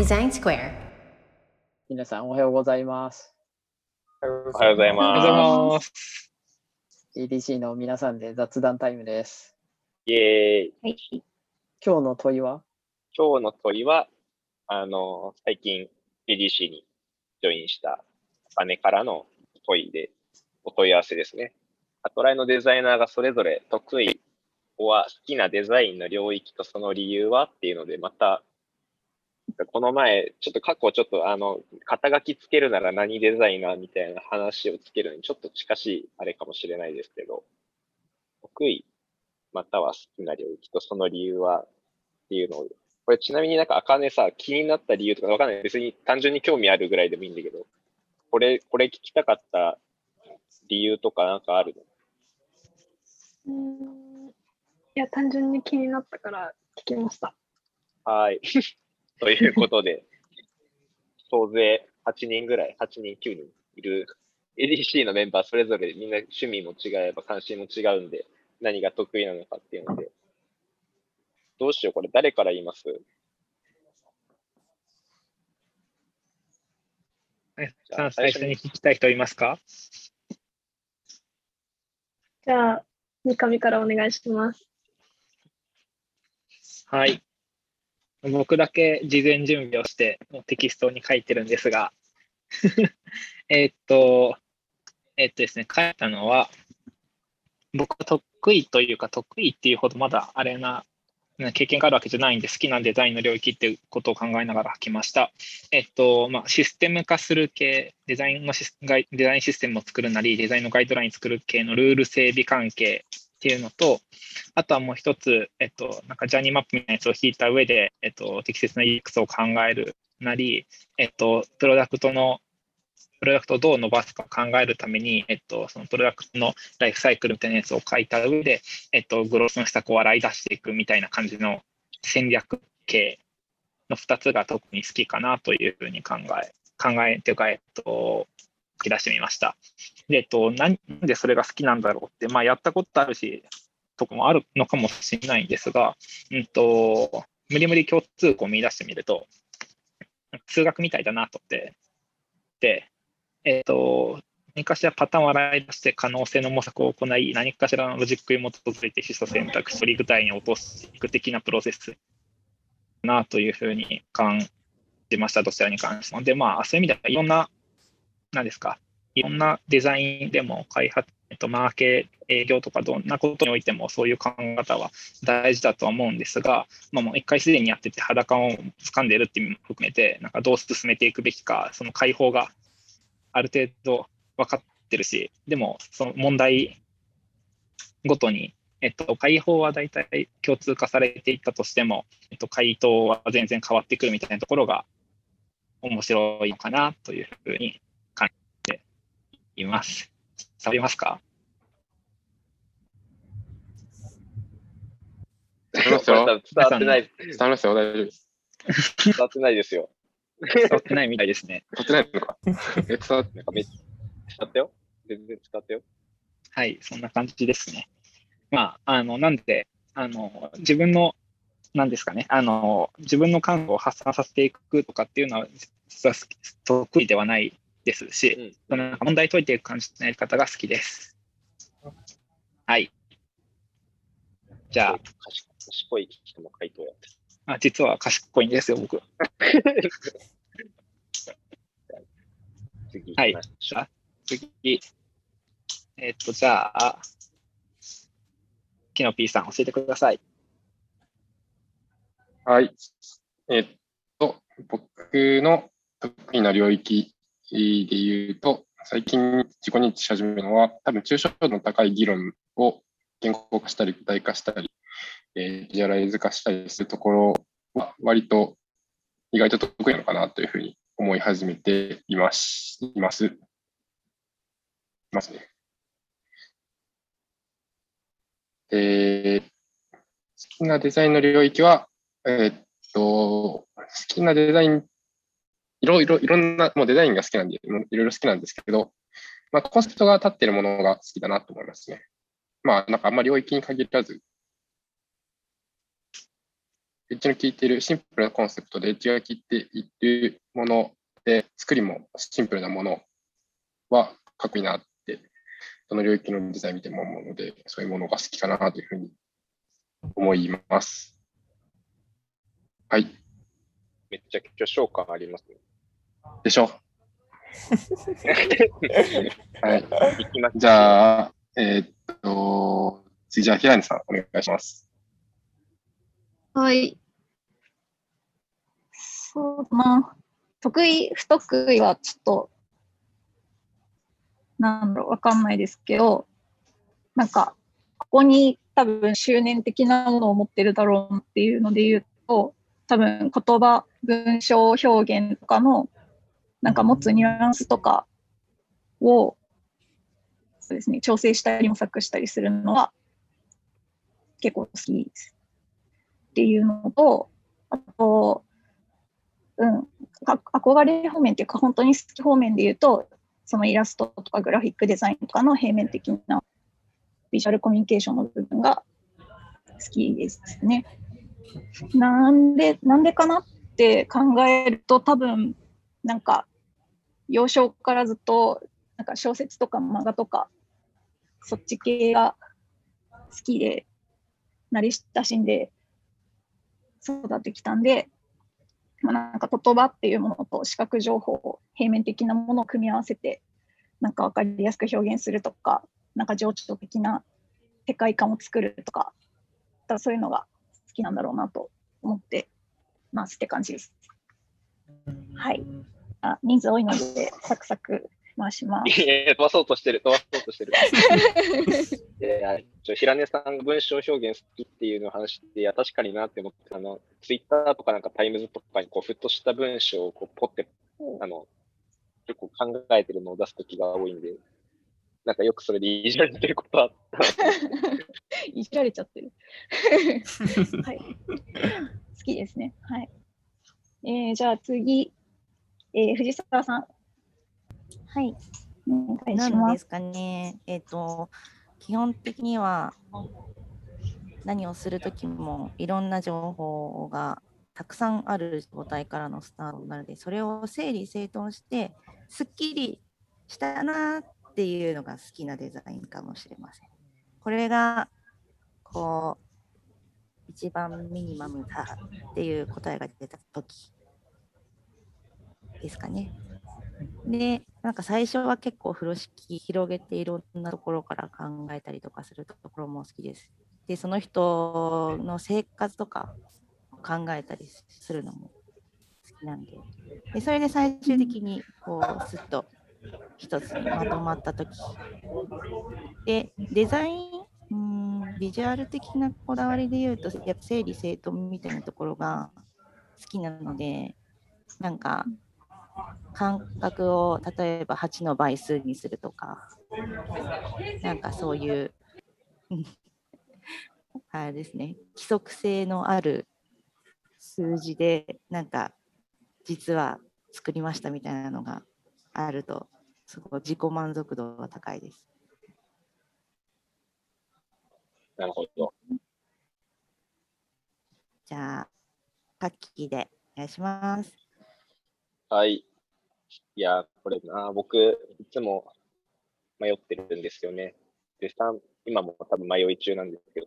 Design Square 皆さんおはようございます。おはようございおはようございまます。EDC の皆さんで雑談タイムです。す。イエーイ。今日の問いは？今日の問いは、あの、最近 ADC にジョインした姉からの問いで、お問い合わせですね。アトライのデザイナーがそれぞれ得意は好きなデザインの領域とその理由はっていうので、また、この前、ちょっと過去ちょっとあの、肩書きつけるなら何デザイナーみたいな話をつけるのにちょっと近しいあれかもしれないですけど、得意または好きな領域とその理由はっていうのを、これちなみになんか、あかねさ、気になった理由とかわかんない。別に単純に興味あるぐらいでもいいんだけど、これ、これ聞きたかった理由とかなんかあるの？うーんいや、単純に気になったから聞きました。はい。ということで、総勢8人ぐらい、8人、9人いる ADC のメンバーそれぞれみんな趣味も違えば関心も違うんで、何が得意なのかっていうので、どうしよう、これ誰から言います？はいさあ、最初に聞きたい人いますか？じゃあ、三上からお願いします。はい。僕だけ事前準備をしてテキストに書いてるんですが、えっと、えっとですね、書いたのは、僕は得意というか、得意っていうほどまだあれな、経験があるわけじゃないんで、好きなデザインの領域っていうことを考えながら書きました。えっと、まあ、システム化する系、デザインのデザインシステムを作るなり、デザインのガイドライン作る系のルール整備関係っていうのと、あとはもう一つ、えっと、なんかジャーニーマップみたいなやつを引いた上で、えっと、適切な UX を考えるなり、えっと、プロダクトの、プロダクトをどう伸ばすか考えるために、えっと、そのプロダクトのライフサイクルみたいなやつを書いた上で、えっと、グロースの施策を洗い出していくみたいな感じの戦略系の2つが特に好きかなというふうに考え、考えというか、えっと、書き出してみました。で、えっと、なんでそれが好きなんだろうって、まあ、やったことあるし、とこもあるのかもしれないんですが、うんと、無理無理共通項を見出してみると、数学みたいだなと思って、で、えっと、何かしらパターンを洗い出して可能性の模索を行い、何かしらのロジックに基づいて指数選択肢をリグ体に落としていく的なプロセスなというふうに感じました、どちらに関しても。で、まあ、そういう意味ではいろんな、なんですか、いろんなデザインでも開発、えっと、マーケ営業とかどんなことにおいてもそういう考え方は大事だとは思うんですが、まあ、もう一回すでにやってて裸を掴んでるっていう意味も含めて、なんかどう進めていくべきか、その解放がある程度分かってるし、でもその問題ごとに、えっと、解放は大体共通化されていったとしても、えっと、回答は全然変わってくるみたいなところが面白いのかなというふうにいます。伝わりますか？伝わりますよ。これ多分伝わってない、伝わりますよ。大丈夫です。伝わってないですよ。伝わってないみたいですね。伝わってないのか？え、伝わってなんかめっちゃ伝わったよ。全然伝わったよ。はい、そんな感じですね。まあ、あの、なんで、あの、自分の、なんですかね、あの、自分の感を発散させていくとかっていうのは、実は得意ではないですし、うんその問題解いていく感じのやり方が好きです。はい。じゃ賢賢い人の回答やってあ、あ実は賢いんですよ、僕。次はい次。えっと、じゃあ、キノピーさん教えてください。はい。えっと、僕の得意な領域で言うと、最近自己認知し始めるのは、多分抽象度の高い議論を言語化したり具体化したり、えージュアライズ化したりするところは、割と意外と得意なのかなというふうに思い始めています。います。ますね。え好きなデザインの領域は、えーっと、好きなデザイン、いろいろ、いろんな、もうデザインが好きなんで、いろいろ好きなんですけど、まあ、コンセプトが立っているものが好きだなと思いますね。まあ、なんかあんまり領域に限らず、エッジの効いているシンプルなコンセプトでエッジが効いているもので、作りもシンプルなものはかっこいいなって、その領域のデザイン見ても思うので、そういうものが好きかなというふうに思います。はい。めっちゃ巨匠感ありますね。でしょ？はい。行きます。じゃあ、えーっと、次じゃあ、平根さん、お願いします。はい。そうだな。得意、不得意はちょっと、なんだろう、わかんないですけど、なんか、ここに多分執念的なものを持ってるだろうなっていうので言うと、多分言葉、文章表現とかの、なんか持つニュアンスとかを、そうですね、調整したり模索したりするのは結構好きです。っていうのと、あと、うん、憧れ方面っていうか、本当に好き方面で言うと、そのイラストとかグラフィックデザインとかの平面的なビジュアルコミュニケーションの部分が好きですね。なんで、なんでかなって考えると、多分、なんか、幼少からずっと、なんか小説とか漫画とか、そっち系が好きで、慣れ親しんで育ってきたんで、まあ、なんか言葉っていうものと視覚情報、平面的なものを組み合わせて、なんか分かりやすく表現するとか、なんか情緒的な世界観を作るとか、だそういうのが好きなんだろうなと思ってますって感じです。はい。あ人数多いので、サクサク回します。いやいや飛ばそうとしてる、飛ばそうとしてる。いやいやちょ平根さんが文章表現好きっていうのを話して、いや、確かになって思って、あの、ツイッターとかなんかタイムズとかにこう、ふっとした文章をこう、ポって、あの、結構考えてるのを出すときが多いんで、なんかよくそれでいじられてることはあった。いじられちゃってる。はい。好きですね。はい。えー、じゃあ次、えー、藤沢さん、はい。お願いしま。何ですかね。えっ、と、基本的には何をするときもいろんな情報がたくさんある状態からのスタートなので、それを整理整頓して、すっきりしたなっていうのが好きなデザインかもしれません。これが、こう、一番ミニマムだっていう答えが出たときですかね。で、なんか最初は結構風呂敷広げていろんなところから考えたりとかするところも好きです。で、その人の生活とか考えたりするのも好きなんで。で、それで最終的にこう、すっと一つにまとまったとき。で、デザイン、うん、ビジュアル的なこだわりで言うと、やっぱ整理整頓みたいなところが好きなので、なんか、感覚を例えば8の倍数にするとか、なんかそういう、う んあれですね、規則性のある数字で、なんか実は作りましたみたいなのがあると、すごい自己満足度が高いです。なるほど。じゃあ、カッキーでお願いします。はい。いや、これな、僕、いつも迷ってるんですよね。で、さ今も多分迷い中なんですけど、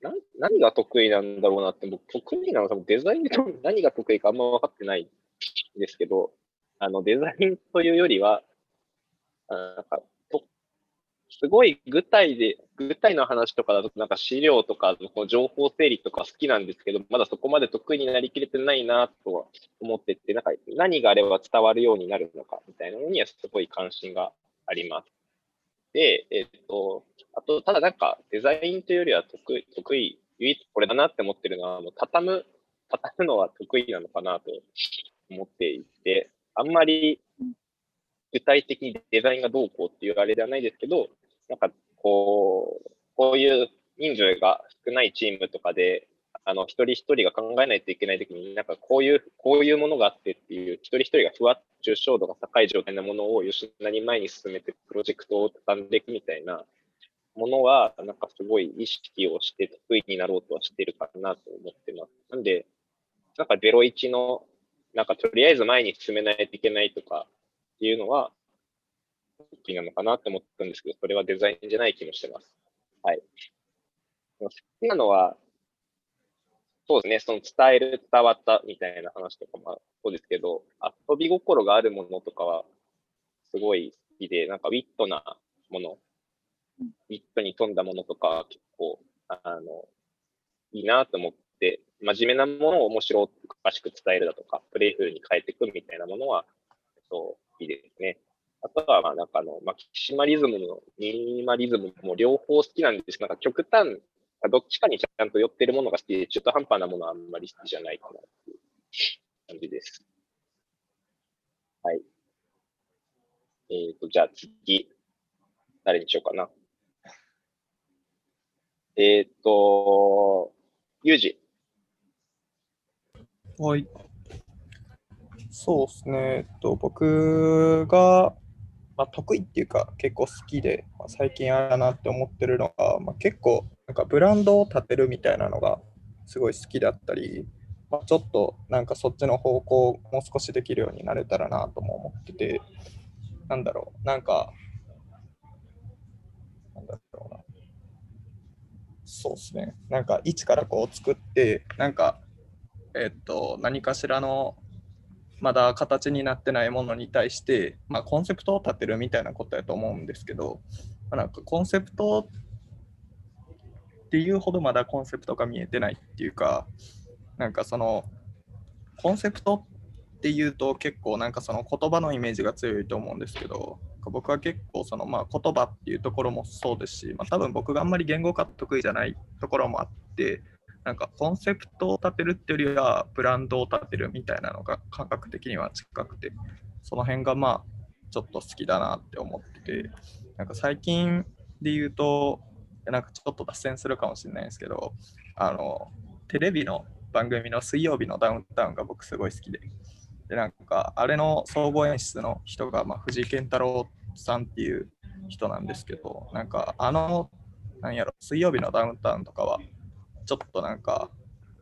な何が得意なんだろうなって、僕、得意なのは多分デザインで何が得意かあんま分かってないんですけど、あの、デザインというよりは、あなんかすごい具体で、具体の話とかだと、なんか資料とかの情報整理とか好きなんですけど、まだそこまで得意になりきれてないなとは思ってて、なんか何があれば伝わるようになるのかみたいなのにはすごい関心があります。で、えっと、あと、ただなんかデザインというよりは得意、得意、唯一これだなって思ってるのは、あの畳む、畳むのは得意なのかなと思っていて、あんまり具体的にデザインがどうこうっていうあれではないですけど、なんかこう、こういう人数が少ないチームとかで、あの、一人一人が考えないといけないときに、なんかこういう、こういうものがあってっていう、一人一人がふわっと抽象度が高い状態なものを吉田に前に進めてプロジェクトを畳んでいくみたいなものは、なんかすごい意識をして得意になろうとはしてるかなと思ってます。なんで、なんか01の、なんかとりあえず前に進めないといけないとかっていうのは、好きなのかなって思ったんですけど、それはデザインじゃない気もしてます。はい。好きなのは、そうですね、その伝える、伝わったみたいな話とかもそうですけど、遊び心があるものとかは、すごい好きで、なんかウィットなもの、ウィットに富んだものとか、結構、あの、いいなと思って、真面目なものを面白おかしく伝えるだとか、プレイフルに変えていくみたいなものは、そう、いいですね。あとは、まあ、なんかあの、マキシマリズムのミニマリズムも両方好きなんですけど、なんか極端、どっちかにちゃんと寄ってるものが好きで、中途半端なものはあんまり好きじゃないかなっていう感じです。はい。えっ、と、じゃあ次、誰にしようかな。えっ、と、ユージ。はい。そうですね。えっと、僕が、まあ、得意っていうか結構好きで、まあ、最近あれだなって思ってるのが、まあ、結構なんかブランドを立てるみたいなのがすごい好きだったり、まあ、ちょっとなんかそっちの方向をもう少しできるようになれたらなとも思ってて、なんだろう、なんか、なんだろうな。そうですね。なんか一からこう作って、なんか、えっと、何かしらのまだ形になってないものに対して、まあ、コンセプトを立てるみたいなことやと思うんですけど、まあ、なんかコンセプトっていうほどまだコンセプトが見えてないっていうか、なんかそのコンセプトっていうと結構なんかその言葉のイメージが強いと思うんですけど、僕は結構そのまあ言葉っていうところもそうですし、まあ、多分僕があんまり言語化得意じゃないところもあって、なんかコンセプトを立てるっていうよりはブランドを立てるみたいなのが感覚的には近くてその辺がまあちょっと好きだなって思っててなんか最近で言うとなんかちょっと脱線するかもしれないんですけどあのテレビの番組の水曜日のダウンタウンが僕すごい好きででなんかあれの総合演出の人が、まあ、藤井健太郎さんっていう人なんですけどなんかあのなんやろ水曜日のダウンタウンとかはちょっとなんか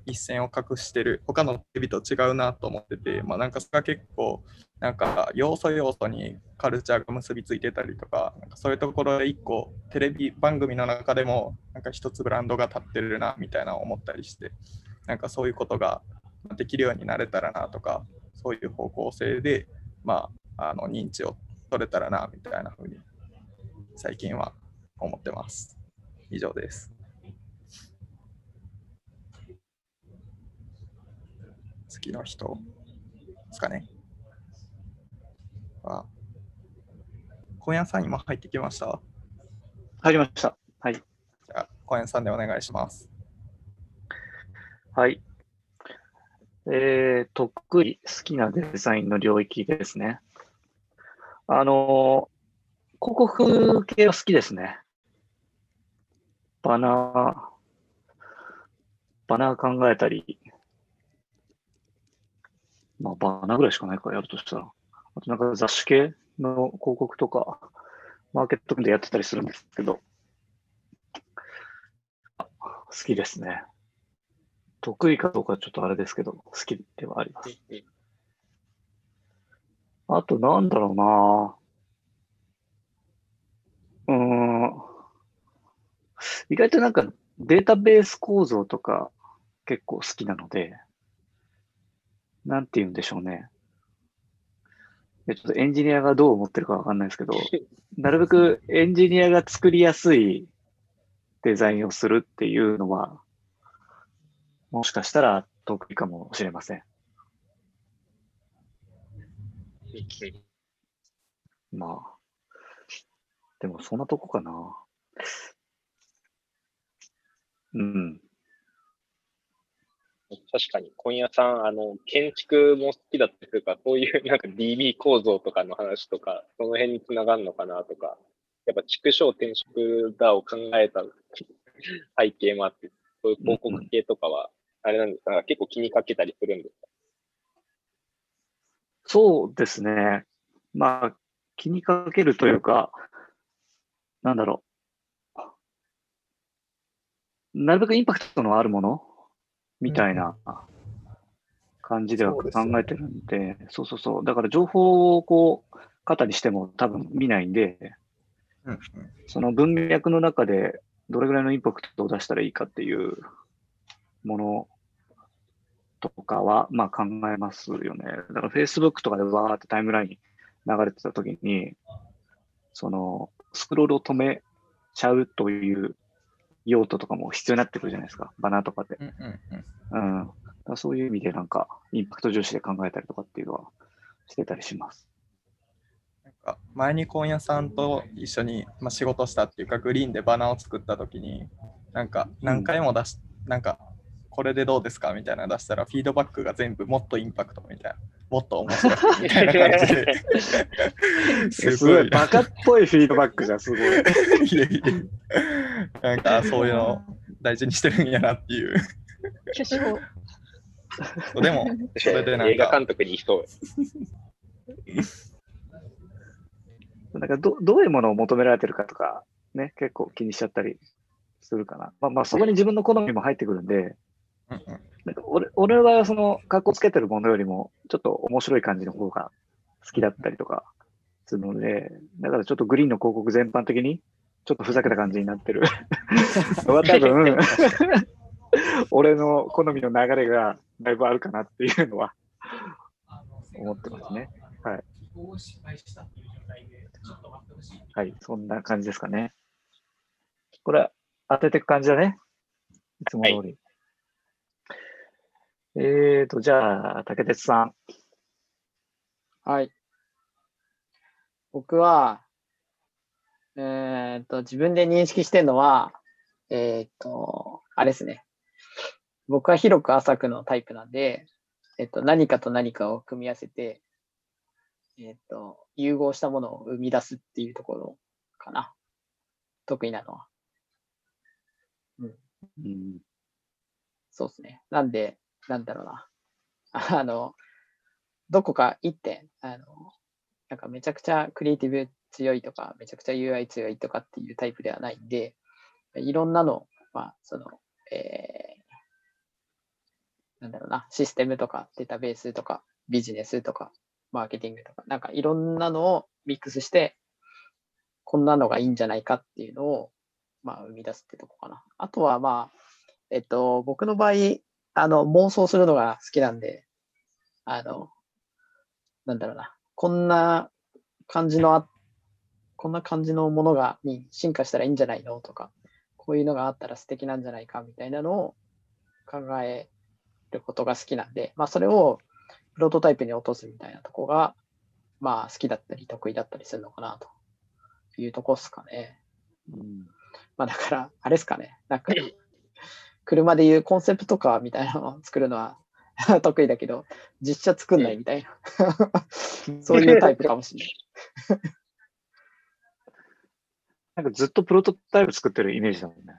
一線を画してる他のテレビと違うなと思ってて、まあ、なんかそれが結構なんか要素要素にカルチャーが結びついてたりとかなんかそういうところで一個テレビ番組の中でもなんか一つブランドが立ってるなみたいな思ったりしてなんかそういうことができるようになれたらなとかそういう方向性で、まあ、あの認知を取れたらなみたいな風に最近は思ってます。以上です。次の人ですかね。あ、小屋さん今入ってきました？入りました。はい。じゃあ、小屋さんでお願いします。はい。えー、得意、好きなデザインの領域ですね。あのー広告系は好きですね。バナー、バナー考えたり、まあ、バナーぐらいしかないからやるとしたら。あとなんか雑誌系の広告とか、マーケットでやってたりするんですけど、あ好きですね。得意かどうかちょっとあれですけど、好きではあります。あとなんだろうなうーん。意外となんかデータベース構造とか結構好きなので、なんて言うんでしょうね。ちょっとエンジニアがどう思ってるかわかんないですけど、なるべくエンジニアが作りやすいデザインをするっていうのは、もしかしたら得意かもしれません。まあ。でもそんなとこかな。うん。確かに、今夜さん、あの、建築も好きだったというか、そういう なんか DB 構造とかの話とか、その辺につながるのかなとか、やっぱ畜生転職だを考えた背景もあって、そういう広告系とかは、あれなんですか、結構気にかけたりするんですか？そうですね。まあ、気にかけるというか、なんだろう。なるべくインパクトのあるものみたいな感じでは考えてるんで、そうそうそう。だから情報をこう、肩にしても多分見ないんで、うんうんその文脈の中でどれぐらいのインパクトを出したらいいかっていうものとかは、まあ考えますよね。だから Facebook とかでわーってタイムラインに流れてた時に、そのスクロールを止めちゃうという用途とかも必要になってくるじゃないですか。バナーとかで。うんそういう意味でなんかインパクト重視で考えたりとかっていうのはしてたりします。なんか前に今夜さんと一緒に、まあ、仕事したっていうかグリーンでバナーを作った時になんか何回も出し、なんかこれでどうですかみたいなの出したらフィードバックが全部もっとインパクトみたいなもっと面白いみたいな感じで す すごい、バカっぽいフィードバックじゃん、すごい。いやいや なんかそういうのを大事にしてるんやなっていう巨匠。でもそれでなんか 映画監督にいそう。なんかどどういうものを求められてるかとか、ね、結構気にしちゃったりするかな。まあまあ、そこに自分の好みも入ってくるんで、うんうんなんか俺俺の場合はその、格好つけてるものよりも、ちょっと面白い感じの方が好きだったりとかするので、だからちょっとグリーンの広告全般的に、ちょっとふざけた感じになってる のは多分、俺の好みの流れがだいぶあるかなっていうのは思ってますね。はい。はい、そんな感じですかね。これ、当てていく感じだね。いつも通り。えーと、じゃあ、竹鉄さん。はい。僕は、えーっと、自分で認識してるのは、えーっと、あれですね。僕は広く浅くのタイプなんで、えっと、何かと何かを組み合わせて、えーっと、融合したものを生み出すっていうところかな。得意なのは。うん、そうですね。なんで、なんだろうな。あの、どこか一点、あの、なんかめちゃくちゃクリエイティブ強いとか、めちゃくちゃ UI 強いとかっていうタイプではないんで、いろんなの、まあ、その、えー、なんだろうな、システムとかデータベースとかビジネスとかマーケティングとか、なんかいろんなのをミックスして、こんなのがいいんじゃないかっていうのを、まあ、生み出すってとこかな。あとは、まあ、えっと、僕の場合、あの、妄想するのが好きなんで、あの、なんだろうな、こんな感じのあ、こんな感じのものが、に進化したらいいんじゃないの？とか、こういうのがあったら素敵なんじゃないかみたいなのを考えることが好きなんで、まあ、それをプロトタイプに落とすみたいなとこが、まあ、好きだったり得意だったりするのかなというとこですかね。うんまあだから、あれですかね。なんか、車でいうコンセプトカーみたいなのを作るのは 得意だけど、実車作んないみたいな。そういうタイプかもしれない。なんかずっとプロトタイプ作ってるイメージだもんね。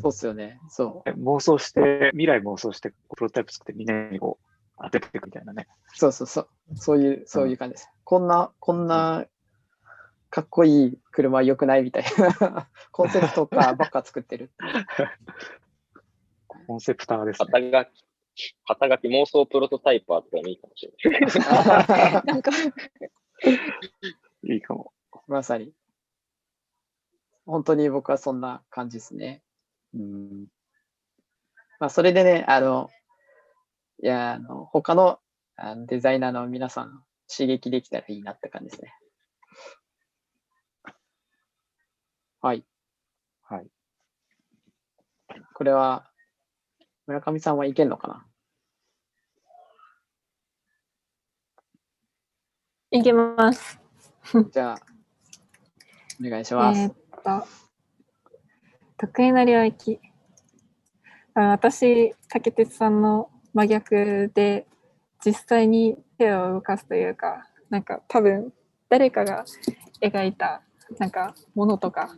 そうっすよね。そえ妄想して、未来妄想して、プロトタイプ作ってみんなにこう当てていくみたいなね。う。そうそうそう。そういう、そういう感じです。こんな、こんな、かっこいい車良くないみたいな。コンセプトカーばっか作ってる。コンセプターですね。肩書き、肩書き妄想プロトタイパーとかもいいかもしれない。なんか、いいかも。まさに。本当に僕はそんな感じですね。うん。まあ、それでね、あの、いや、あの、他のあのデザイナーの皆さん、刺激できたらいいなって感じですね。はい。はい。これは、村上さんはいけんのかいけます。な じゃあ、お願いします。えー得意な領域。私、竹鉄さんの真逆で、実際に手を動かすというか、なんか多分、誰かが描いた、なんか、ものとか、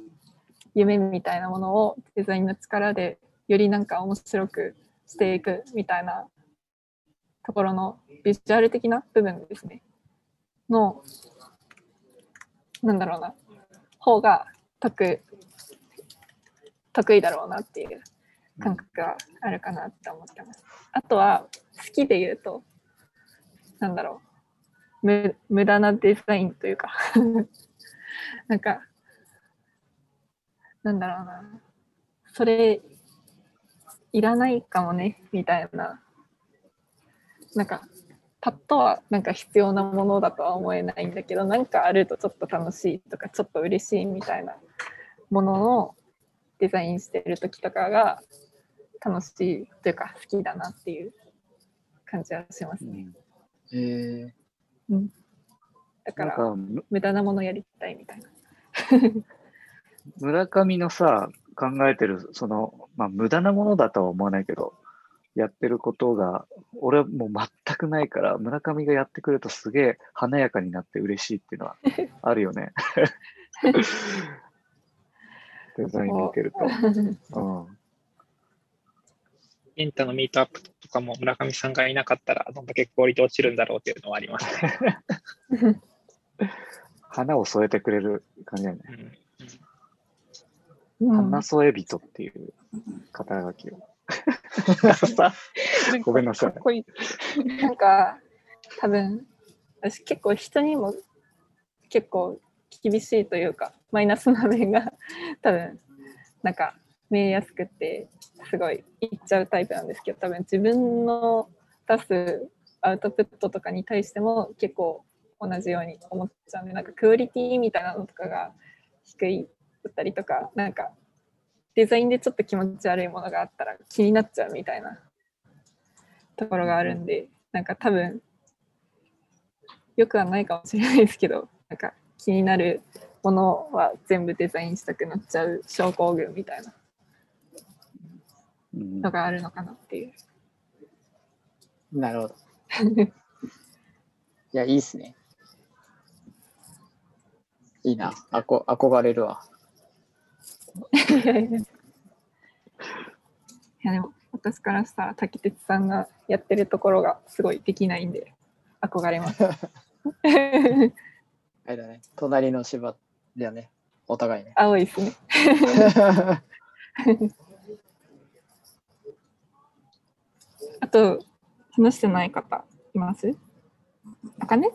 夢みたいなものをデザインの力で、よりなんか面白くしていくみたいなところのビジュアル的な部分ですね。の、なんだろうな、方が得得意だろうなっていう感覚があるかなって思ってます。あとは好きで言うとなんだろう。無無駄なデザインというか。なんかなんだろうな。それいらないかもねみたいな。なんかパッとはなんか必要なものだとは思えないんだけどなんかあるとちょっと楽しいとかちょっと嬉しいみたいな。もののデザインしてる時とかが楽しいというか好きだなっていう感じはしますね。えー、うん、だから無駄なものやりたいみたいな。村上のさ、考えてる、その、まあ、無駄なものだとは思わないけど、やってることが、俺はもう全くないから、村上がやってくれるとすげえ華やかになって嬉しいっていうのはあるよね。デザイン見てると。うん。エンタのミートアップとかも村上さんがいなかったら、どんだけクオリティ落ちるんだろうっていうのはありますね。花を添えてくれる感じだよね。うんうん花添え人っていう肩書きを。ごめんなさいかっこいい。なんか多分私結構人にも結構厳しいというかマイナスな面が多分なんか見えやすくてすごい言っちゃうタイプなんですけど多分自分の出すアウトプットとかに対しても結構同じように思っちゃうんでなんかクオリティみたいなのとかが低いだったりとかなんかデザインでちょっと気持ち悪いものがあったら気になっちゃうみたいなところがあるんでなんか多分よくはないかもしれないですけどなんか気になるものは全部デザインしたくなっちゃう症候群みたいなうんのがあるのかなっていう。なるほど。いや、いいっすね。いいな。あこ憧れるわ。いやでも私からしたら竹鉄さんがやってるところがすごいできないんで憧れます。あれだね。隣の芝だよね。お互いね。青いですね。あと話してない方います？あかね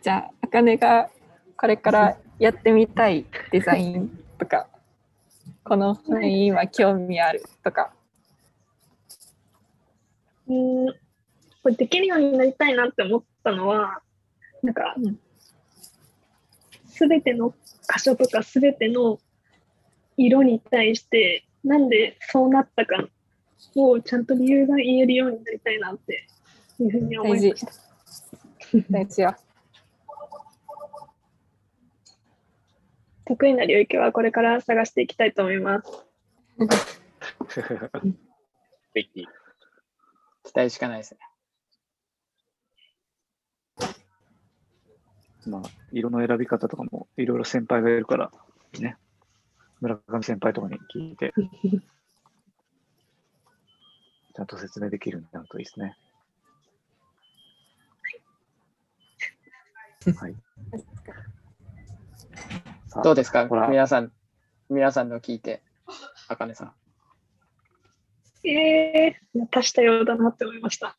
じゃああかねがこれからやってみたいデザインとかこの範囲今興味あるとかうん、これできるようになりたいなって思ったのは、なんかうん、すべての箇所とかすべての色に対して、なんでそうなったかをちゃんと理由が言えるようになりたいなっていうふうに思いました。大事よ。得意な領域はこれから探していきたいと思います。期待しかないですね。まあ、色の選び方とかもいろいろ先輩がいるから、ね。村上先輩とかに聞いて、ちゃんと説明できるようになるといいですね。はい。どうですか？皆さん、皆さんの聞いて、あかねさん。えー、足したようだなって思いました。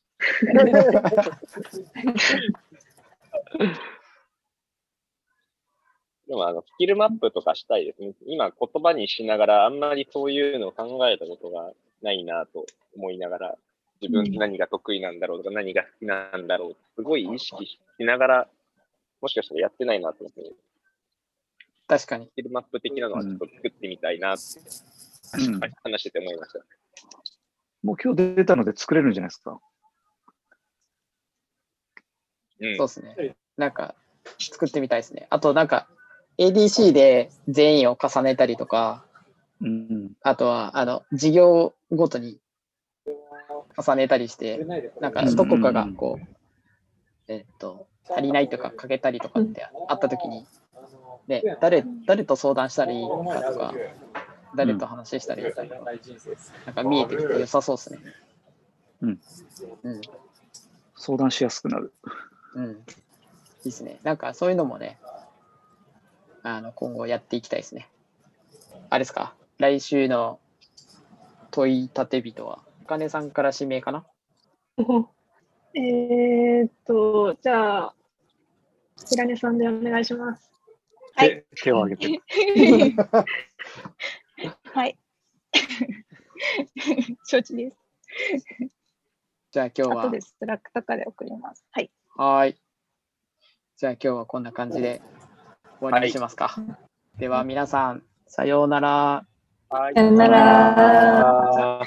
でもあの、スキルマップとかしたいですね。今言葉にしながらあんまりそういうのを考えたことがないなと思いながら、自分何が得意なんだろうとか何が好きなんだろうすごい意識しながら、もしかしたらやってないなと思って、確かに。スキルマップ的なのはちょっと作ってみたいなって、うん話してて思いました。もう今日出たので作れるんじゃないですか？うんそうですね。なんか、作ってみたいですね。あと、なんか、ADC で全員を重ねたりとか、うん。あとは、あの、事業ごとに重ねたりして、なんか、どこかがこう、えっと、足りないとか欠けたりとかってあったときに、で、誰、誰と相談したらいいのかとか、誰と話したらいいかとか、なんか見えてきて良さそうですね。うん。うん。相談しやすくなる。うん。いいですね。なんかそういうのもね、あの、今後やっていきたいですね。あれですか、来週の問い立て人は、お金さんから指名かな？えーっと、じゃあ、平根さんでお願いします。手手を挙げて。はい。承知です。じゃあ今日は後で、 Slack とかで送ります。はい。はーい。じゃあ今日はこんな感じで終わりにしますか。では皆さん、さようなら。はいさよなら。